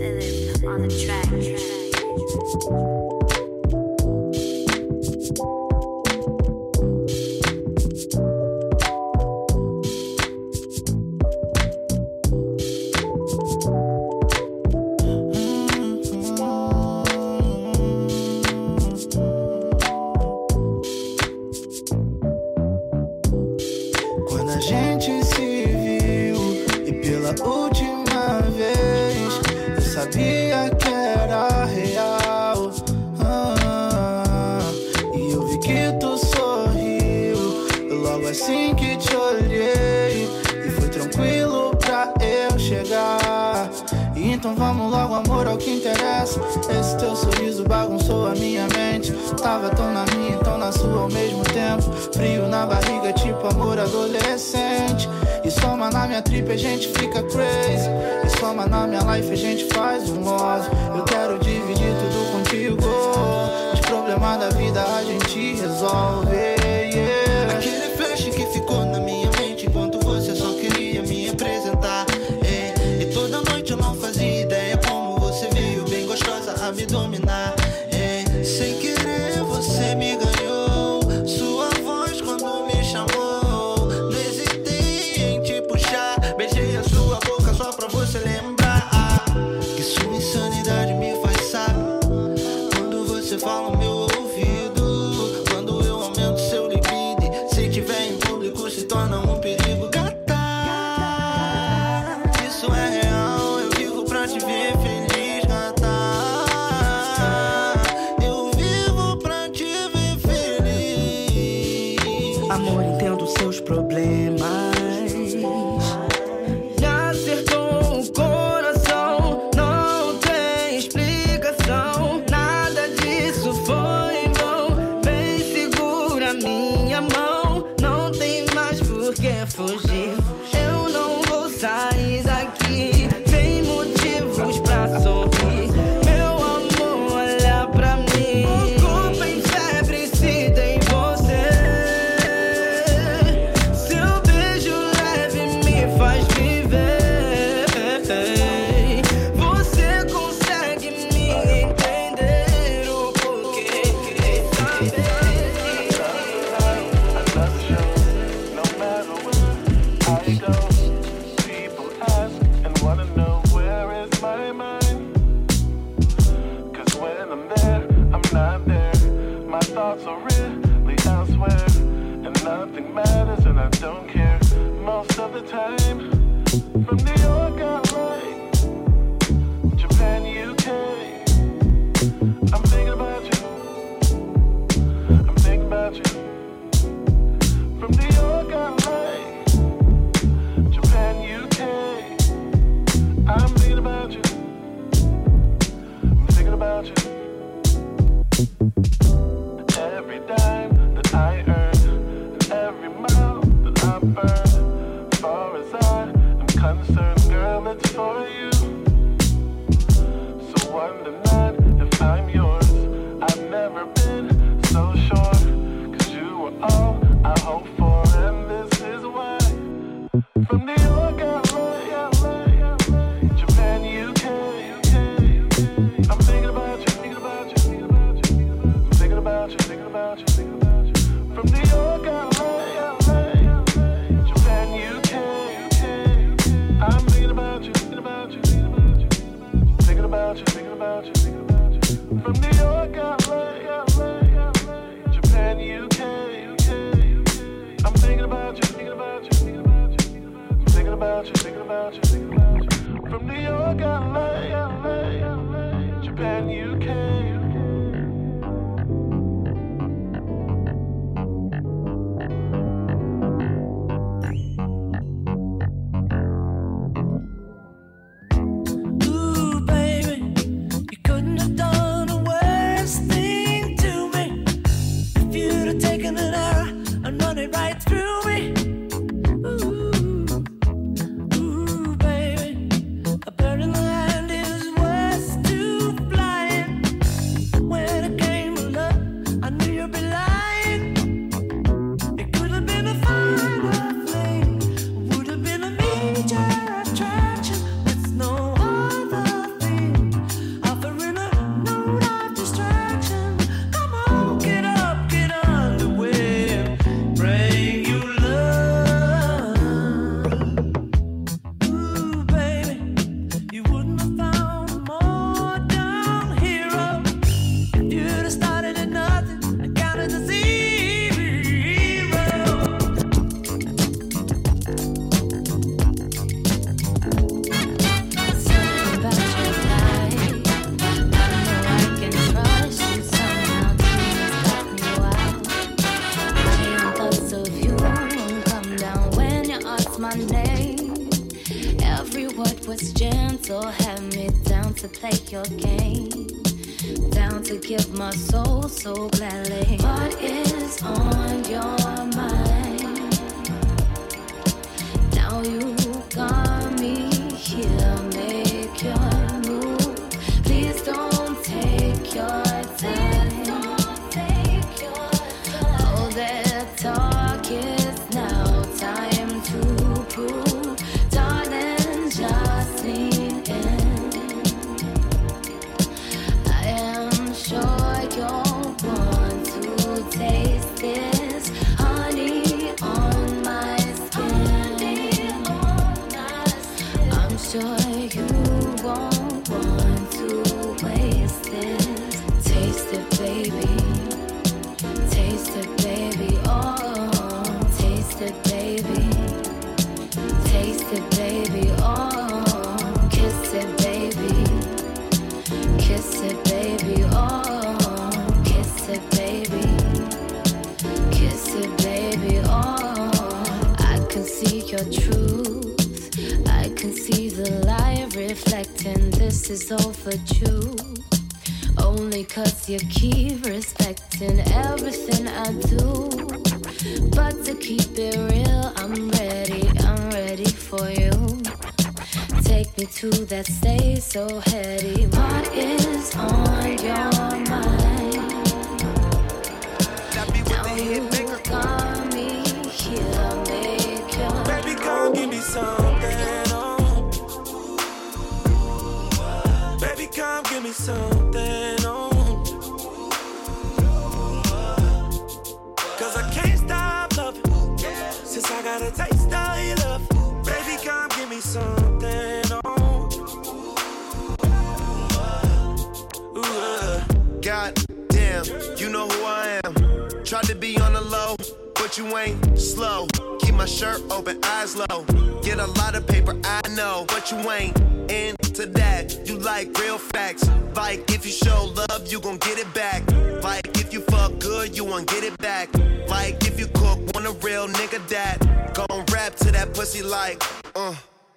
Philip on the track. que interessa. Esse teu sorriso bagunçou a minha mente. Tava tão na minha, tão na sua ao mesmo tempo. Frio na barriga, tipo amor adolescente. E soma na minha tripe a gente fica crazy. E soma na minha life, a gente faz um modo. Eu quero is overdue. Only cause you keep respecting everything I do. But to keep it real, I'm ready, I'm ready for you. Take me to that stage so heady. What is on your mind? Now you got me here, make Baby, come give me something. Give me something. Cause I can't stop loving. Since I got a taste of your love. Baby, come give me something. Oh. Ooh, uh. God damn, you know who I am. Tried to be on the low, but you ain't slow. Keep my shirt open, eyes low. Get a lot of paper, I know, but you ain't into that. You like real facts. Like if you show love, you gon' get it back. Like if you fuck good, you won't get it back. Like if you cook, want a real nigga that. Gon' rap to that pussy like, uh,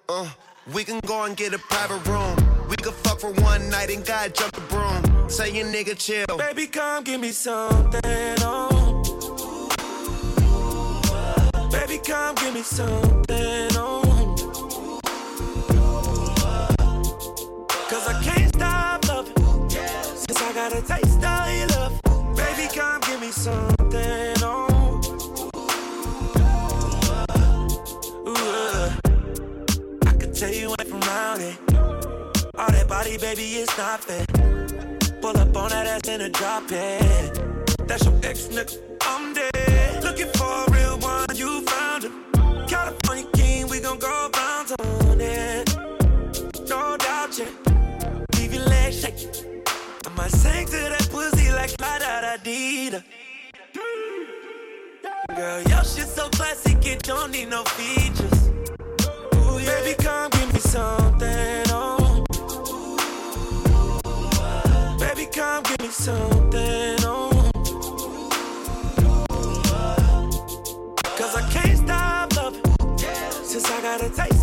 uh. We can go and get a private room. We can fuck for one night and God jump the broom. Say your nigga chill. Baby, come give me something. Oh. Come give me something. Oh. Cause I can't stop loving. Since I got a taste of your love. Baby, come give me something. Oh. Ooh, uh. I could tell you ain't from round here. All that body, baby, it's not fair. Pull up on that ass in a drop it. That's your ex nigga. I'm dead. Looking for a real one, you found him. We gon' go bounce on it. No doubt, yeah. Leave your legs shaking. I might sing to that pussy like la da da dee da. Girl, your shit so classic, it don't need no features. Ooh, yeah. Baby, come give me something, oh. Baby, come give me something, oh. Taste of your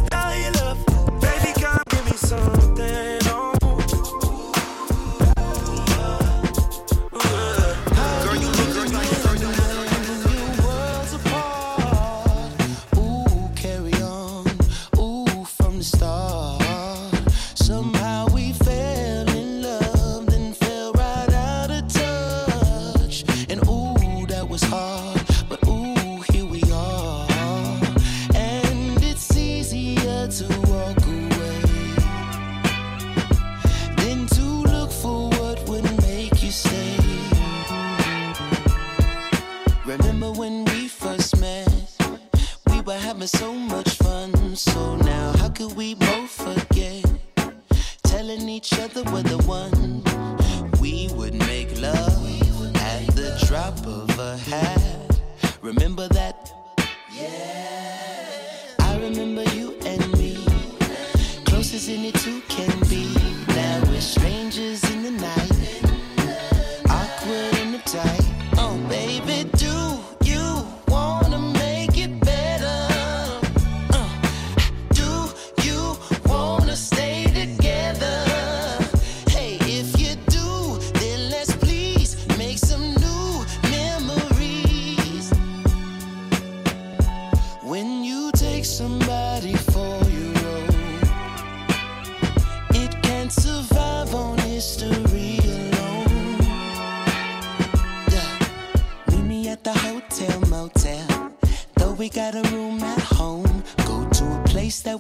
Remember when we first met? We were having so much fun. So now, how could we both forget? Telling each other we're the one. We would make love at the drop of a hat. Remember that? Yeah. I remember you and me. Closest any two can be. Now we're strangers in the night.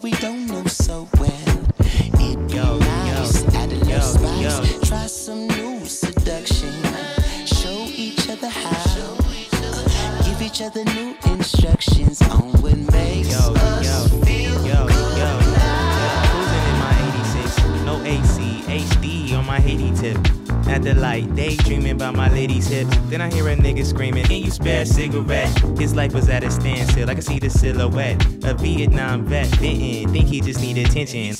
we don't At the light, daydreaming about my lady's hips. Then I hear a nigga screaming, Can you spare a cigarette? His life was at a standstill. I can see the silhouette. A Vietnam vet didn't think he just needed attention.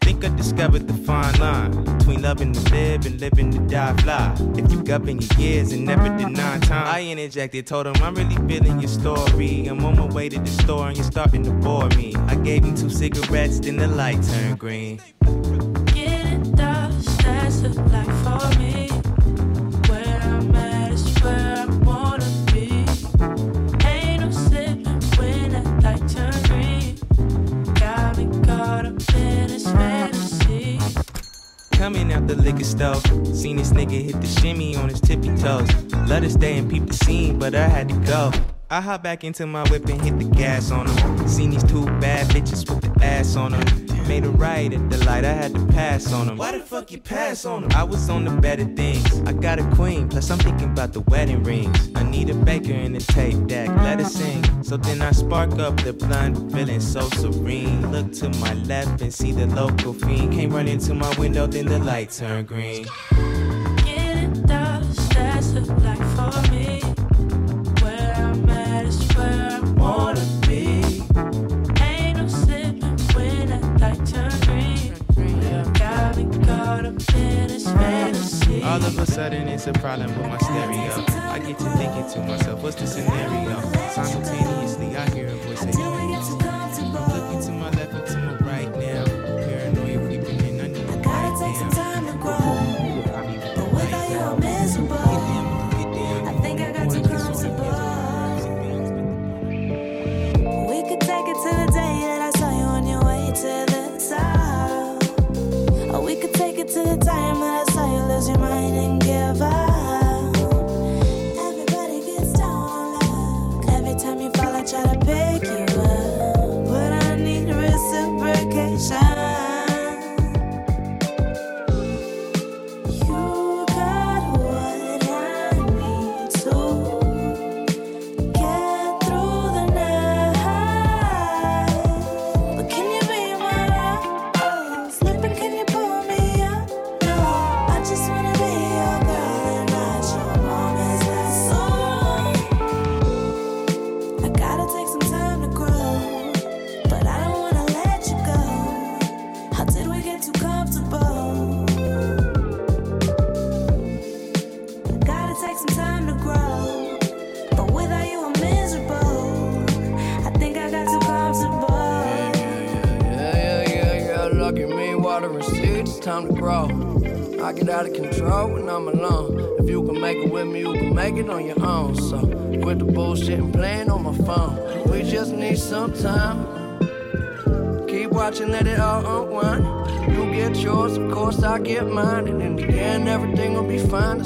Think I discovered the fine line between loving to live and living to die fly. If you up in your years and never deny time, I interjected, told him I'm really feeling your story. I'm on my way to the store and you're starting to bore me. I gave him two cigarettes, then the light turned green. Coming out the liquor store, seen this nigga hit the shimmy on his tippy toes. Let us stay and peep the scene, but I had to go. I hop back into my whip and hit the gas on him. Seen these two bad bitches with the ass on them. Made a right at the light, I had to pass on them. Why the fuck you pass on them? I was on the better things. I got a queen, plus I'm thinking about the wedding rings. I need a baker and a tape deck, let her sing. So then I spark up the blunt, feeling so serene. Look to my left and see the local fiend. Came running to my window, then the light turned green. All of a sudden, it's a problem with my stereo. I get to thinking to myself, what's the scenario? Simultaneously, I hear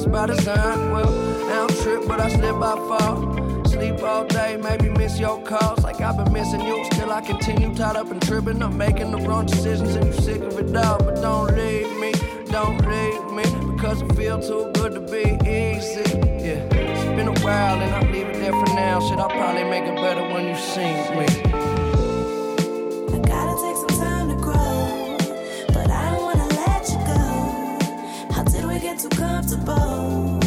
That's by design. Well, I don't trip, but I slip, I fall. Sleep all day, maybe miss your calls. Like I've been missing you, still I continue tied up and tripping. I'm making the wrong decisions and you're sick of it all. But don't leave me, don't leave me. Because it feel too good to be easy. Yeah, it's been a while and I'll leave it there for now. Shit, I'll probably make it better when you see me. Comfortable?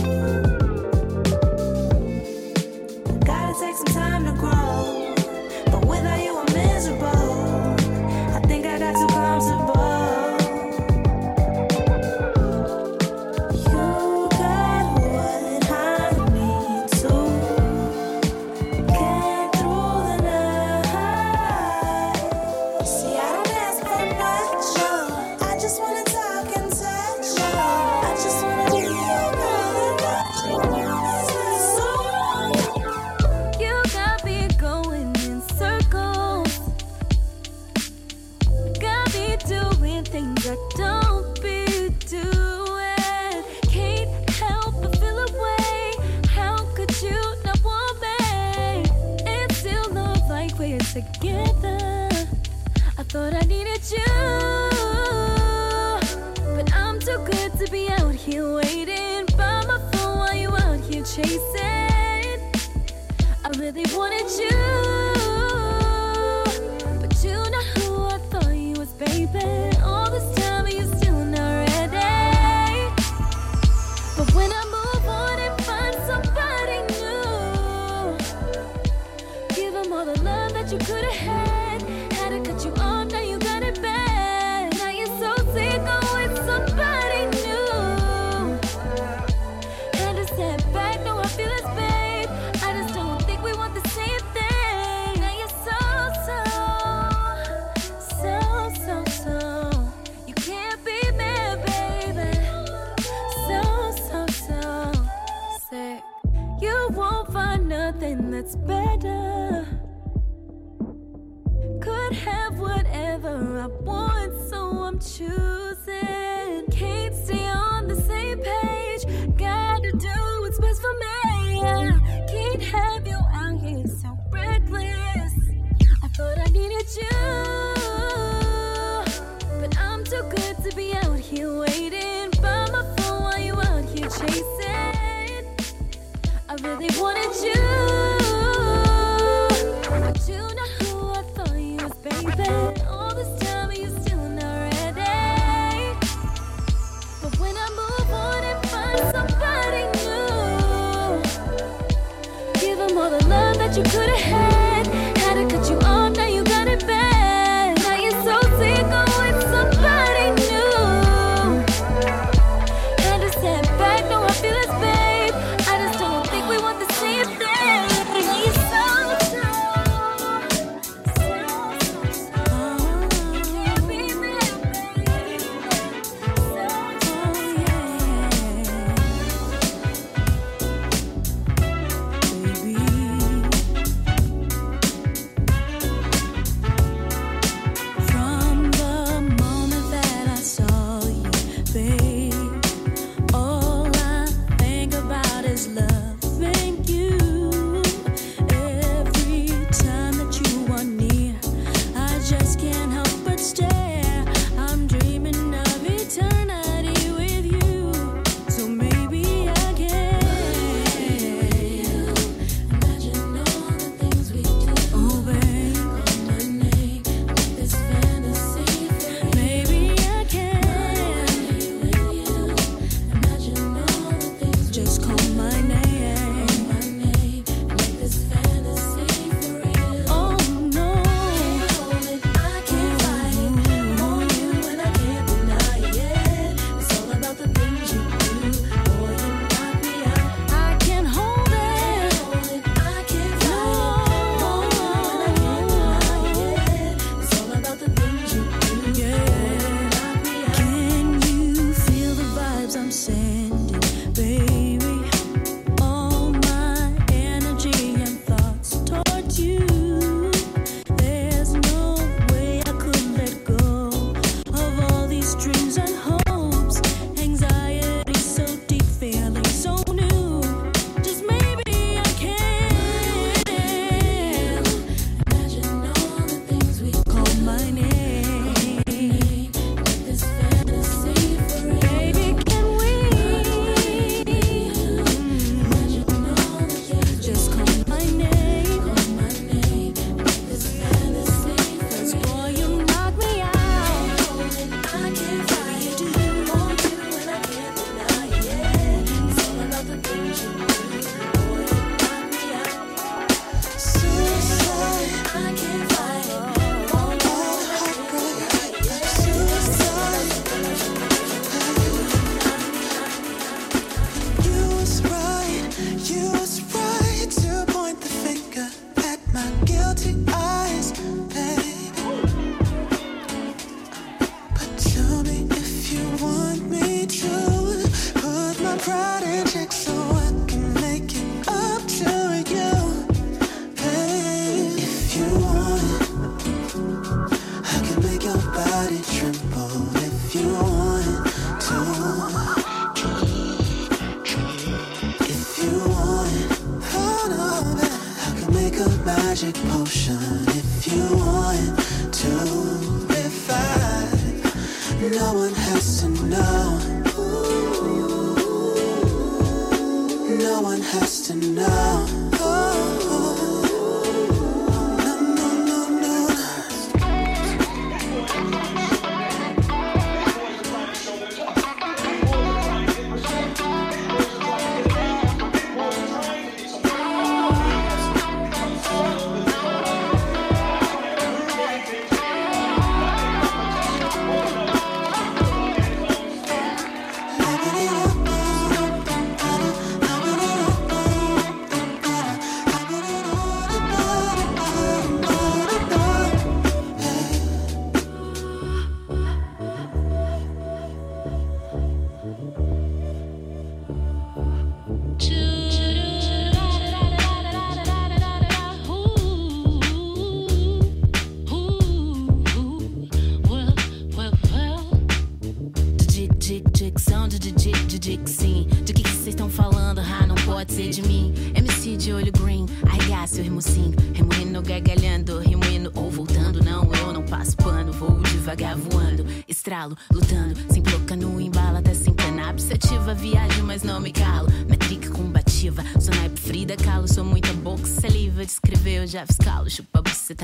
Really wanted you,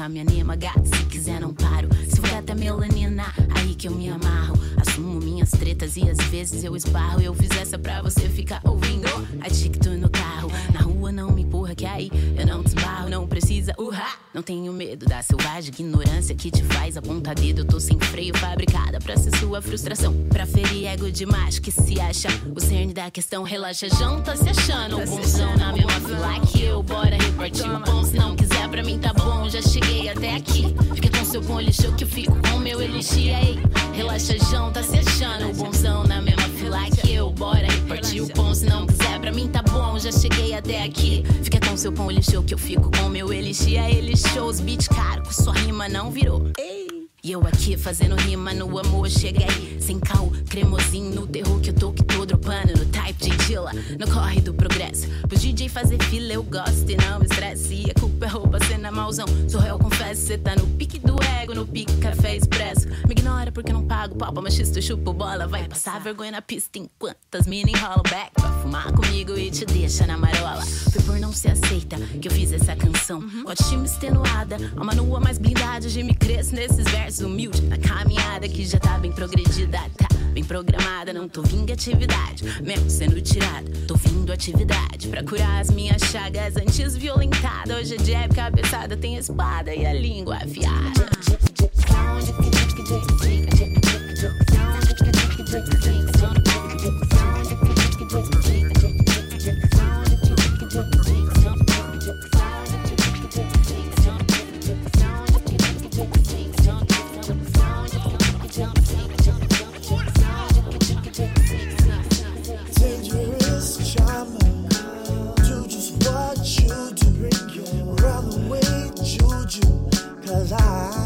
me anima, gato. Se quiser, não paro. Se for até melanina, aí que eu me amarro. Assumo minhas tretas e às vezes eu esbarro. Eu fiz essa pra você ficar ouvindo. Adicto no carro, na rua não me empurra, que aí eu não desbarro. Não precisa, urra. Não tenho medo da selvagem ignorância que te faz apontar dedo. Eu tô sem freio, fabricada pra ser sua frustração. Pra ferir ego de macho que se acha. O cerne da questão, relaxa, Jão tá se achando. Um bonzão na mesma fila que eu, bora repartir o pão. Se não quiser, pra mim tá bom, já cheguei até aqui. Fica com seu pão lixo que eu fico com meu elixir aí. Relaxa, Jão tá se achando. O bonzão na mesma fila que eu, bora repartir o pão. Se não quiser, pra mim tá bom, já cheguei até aqui. Fica com seu pão lixo que eu fico com meu elixir. Ele shows, beat caro, com sua rima não virou. E eu aqui fazendo rima no amor, chega aí, sem caô, cremosinho no terror que eu tô que tô dropando no type de Dilla, no corre do progresso. Pro DJ fazer fila eu gosto e não me estresse. A culpa é roupa, cena malzão. Sou réu, confesso, cê tá no pique do ego, no pique café expresso. Me ignora porque eu não pago pau, machista, eu chupo bola. Vai passar vergonha na pista enquanto as mina enrolam back pra fumar comigo e te deixa na marola. Foi por não ser aceita que eu fiz essa canção. Com extenuada, alma nua mais blindada. Hoje me cresço nesses versos humilde na caminhada que já tá bem progredida, tá bem programada. Não tô vindo atividade, mesmo sendo tirada. Tô vindo atividade pra curar as minhas chagas antes violentada. Hoje é jab, cabeçada, tem a espada e a língua afiada. dangerous juju. Cause I'm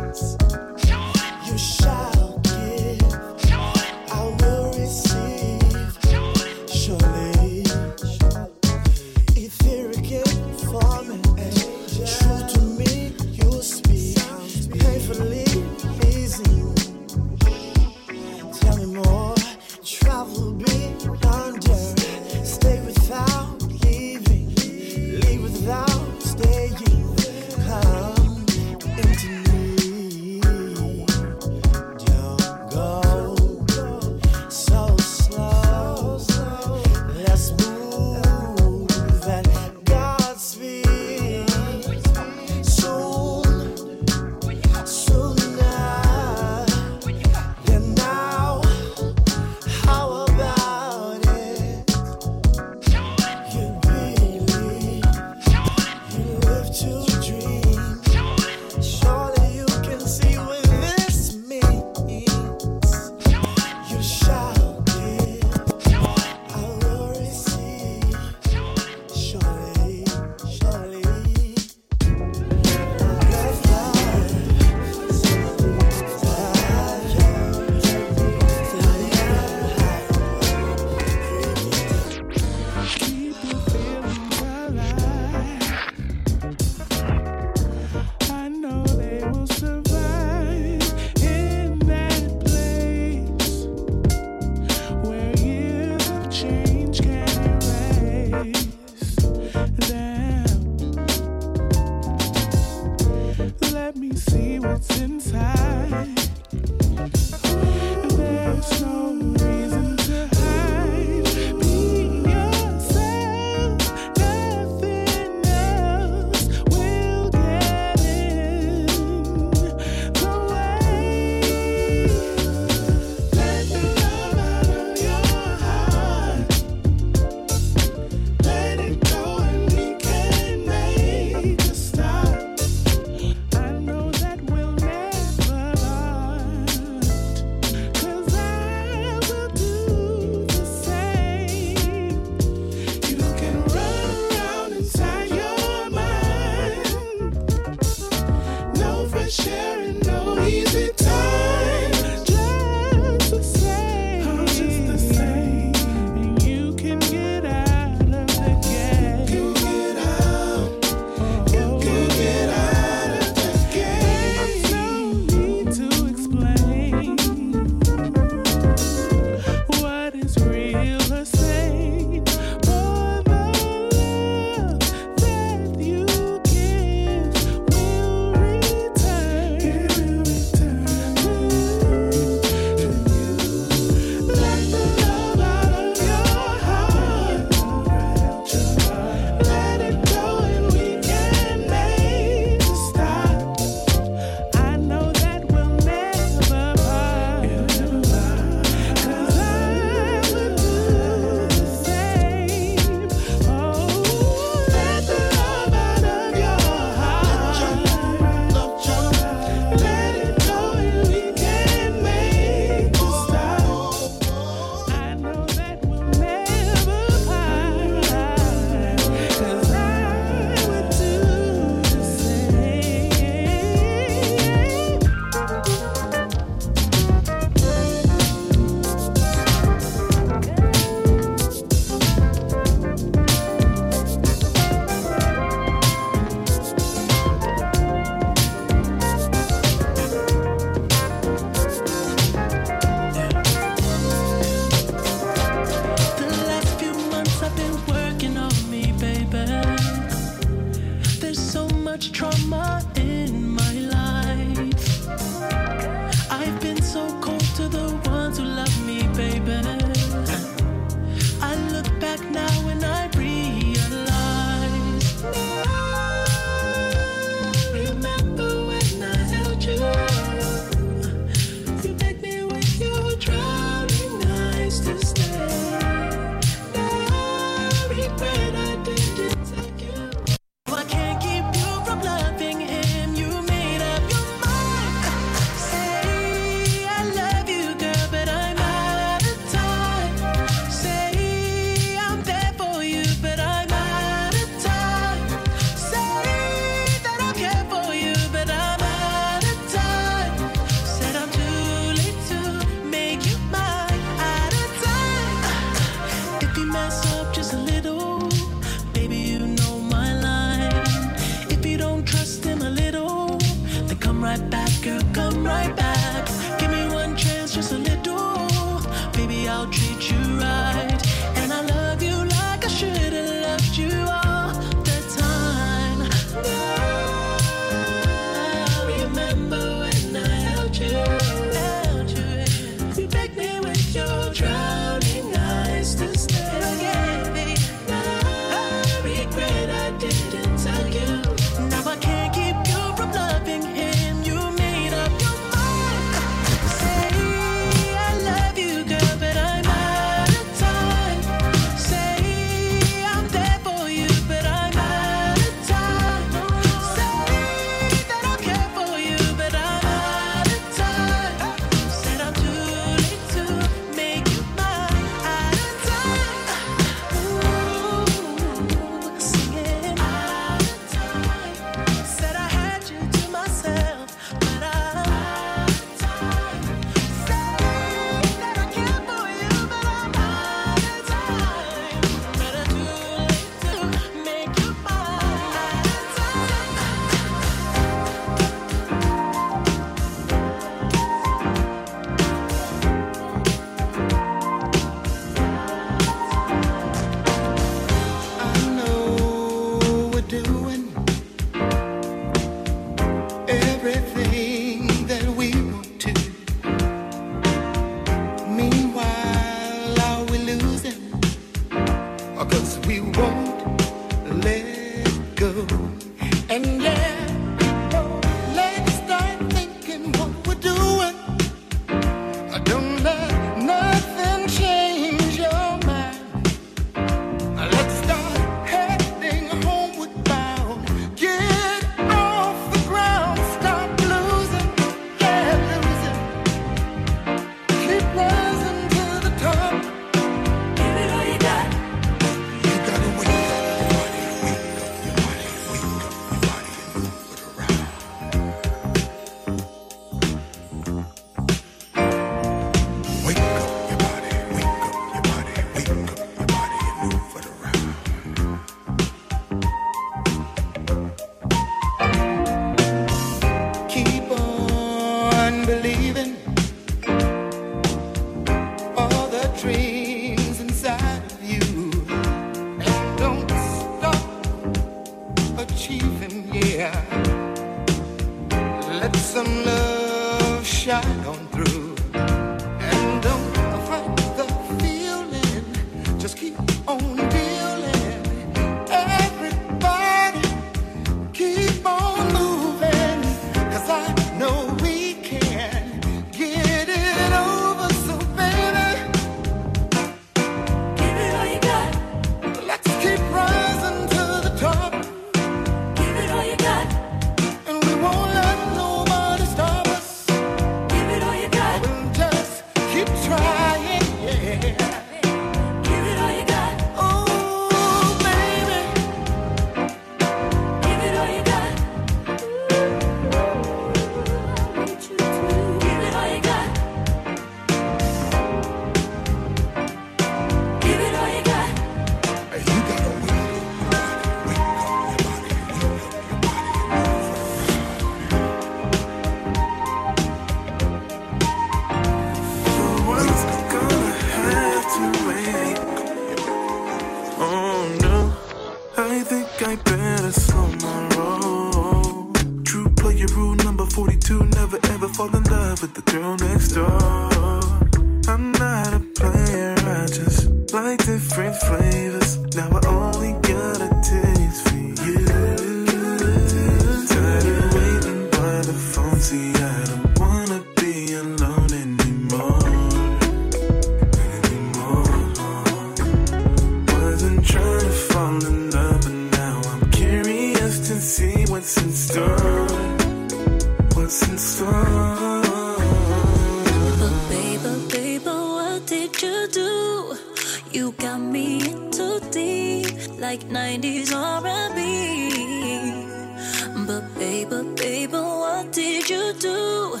you do.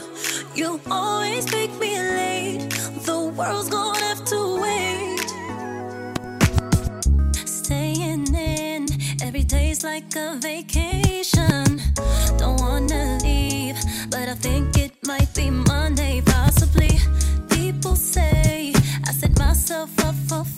You always make me late. The world's gonna have to wait. Staying in, every day's like a vacation. Don't wanna leave, but I think it might be Monday, possibly. People say I set myself up for.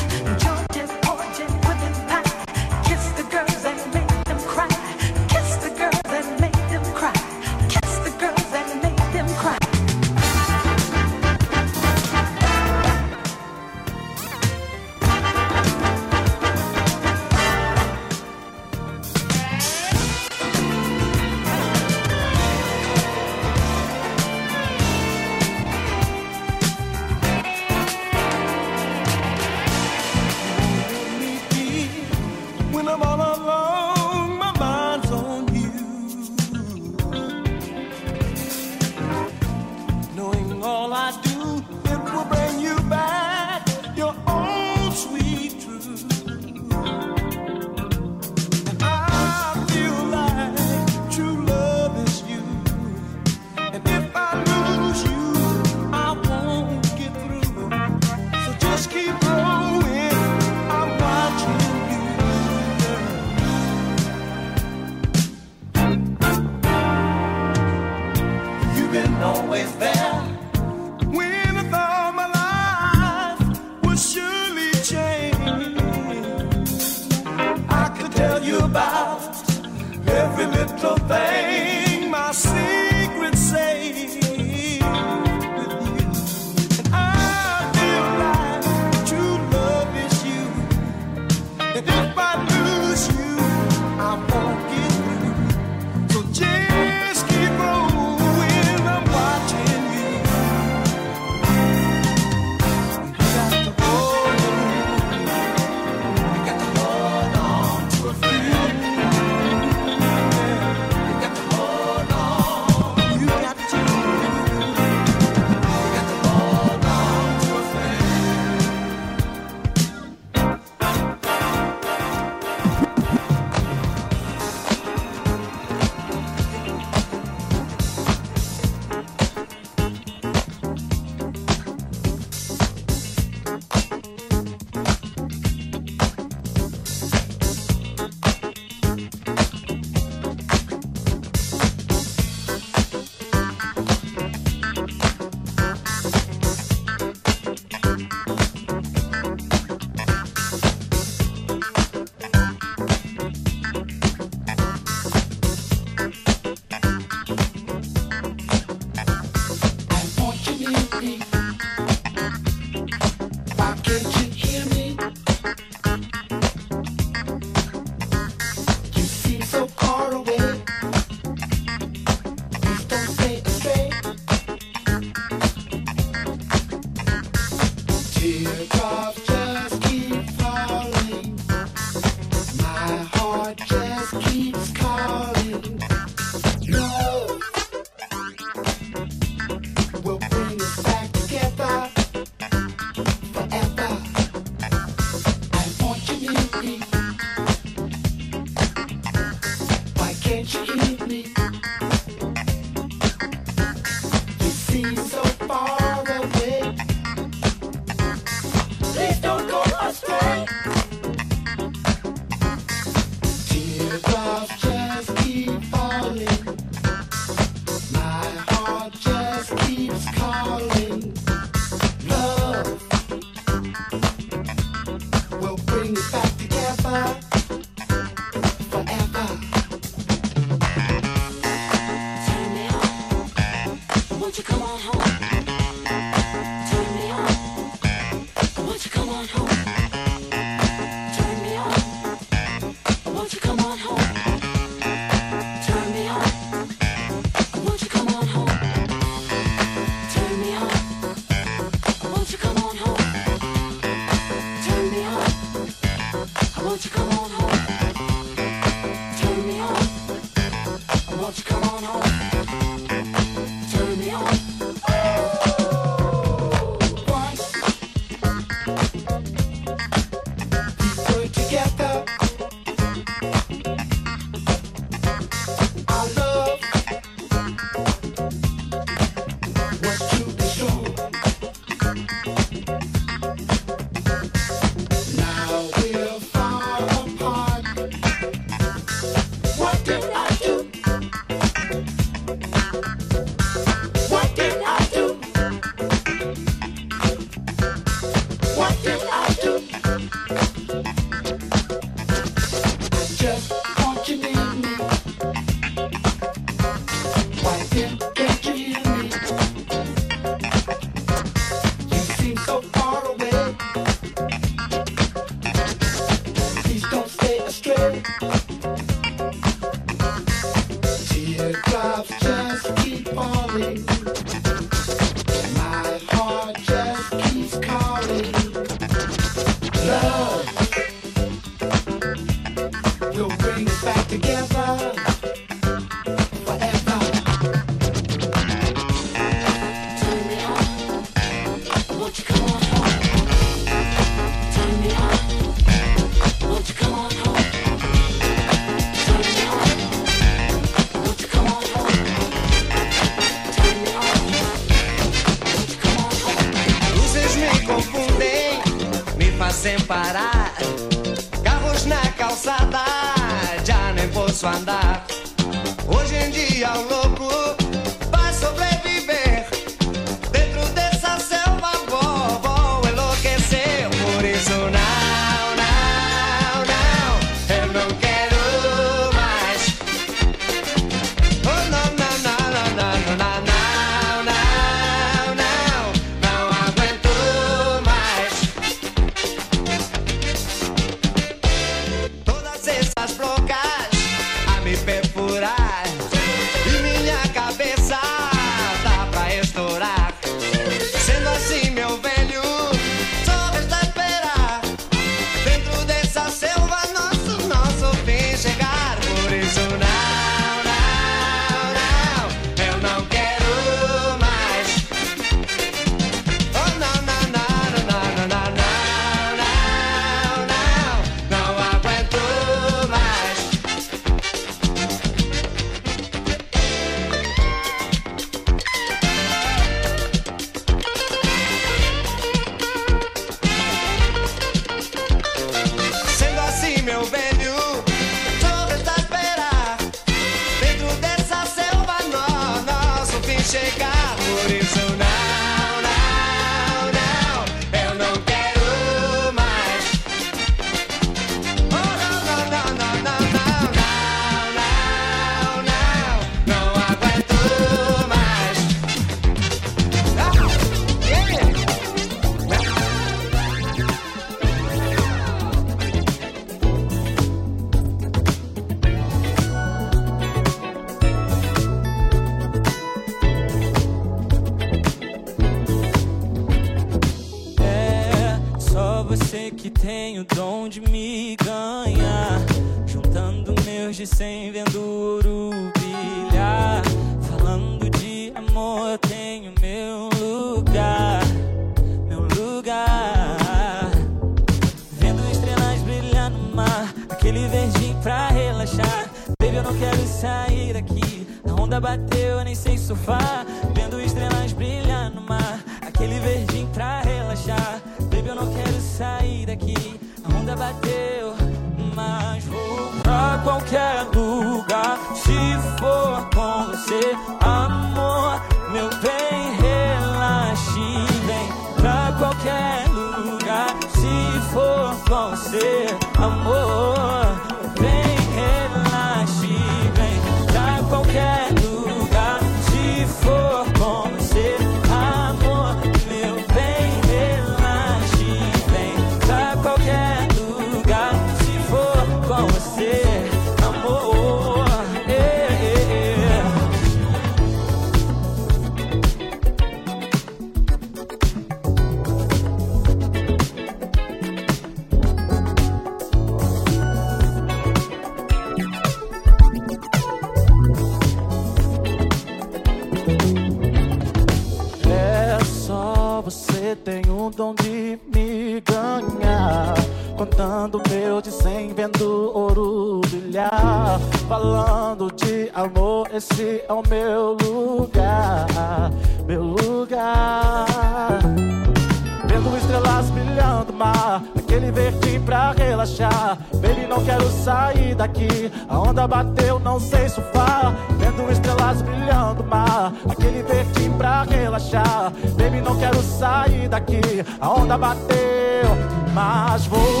onda bateu, não sei surfar. Vendo estrelas brilhando o mar. Aquele verdinho pra relaxar. Baby, não quero sair daqui. A onda bateu, mas vou.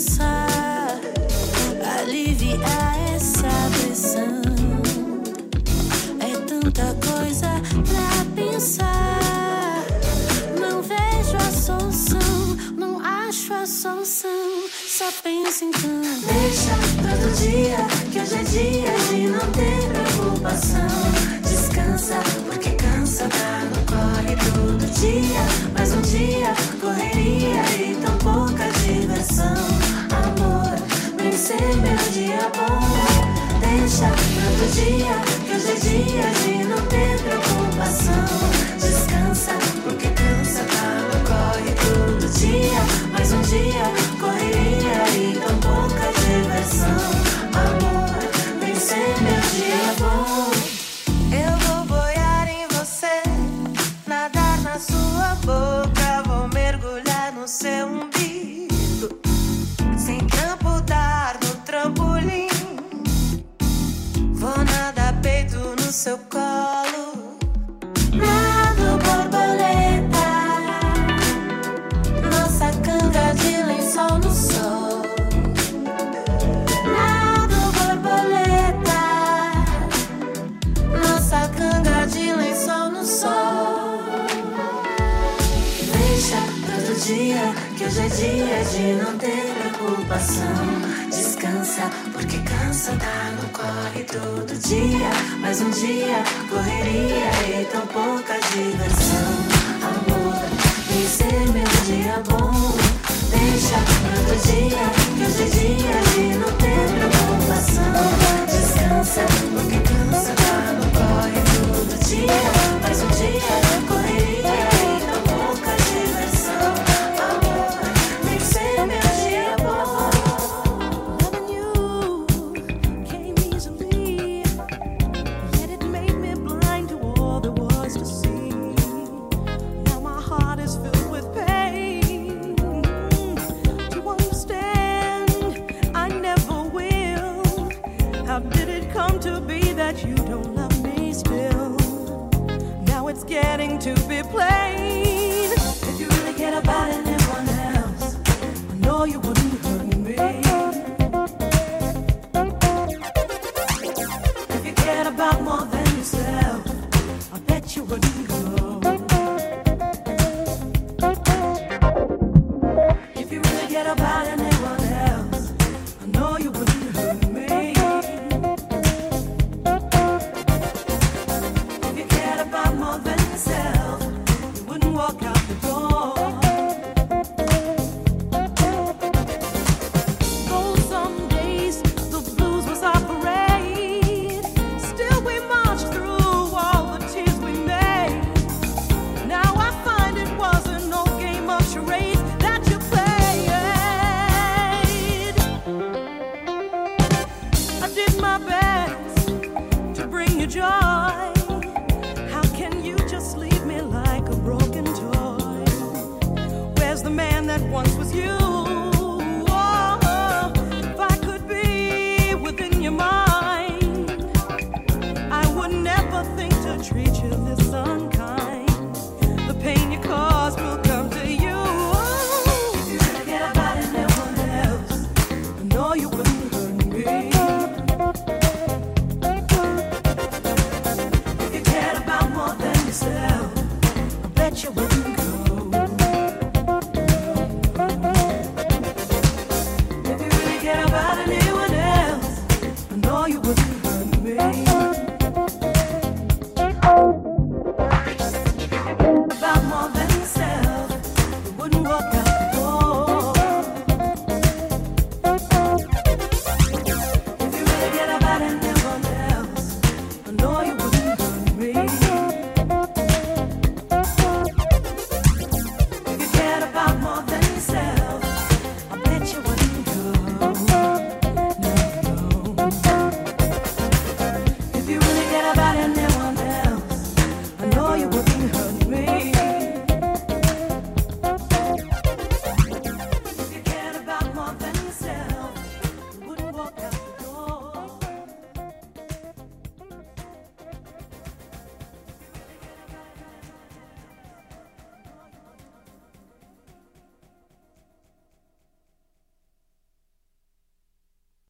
dançar, aliviar essa pressão. É tanta coisa pra pensar. Não vejo a solução, não acho a solução. Só penso em então. Deixa todo dia, que hoje é dia de não ter preocupação. Descansa, porque cansa, tá no corre todo dia. Mais um dia, correria e tão pouca diversão ser meu dia bom. Deixa todo dia, que hoje é dia de não ter preocupação. Descansa, porque cansa, tá no corre todo dia. Mais um dia, correria e tão pouca diversão. see. Once was you?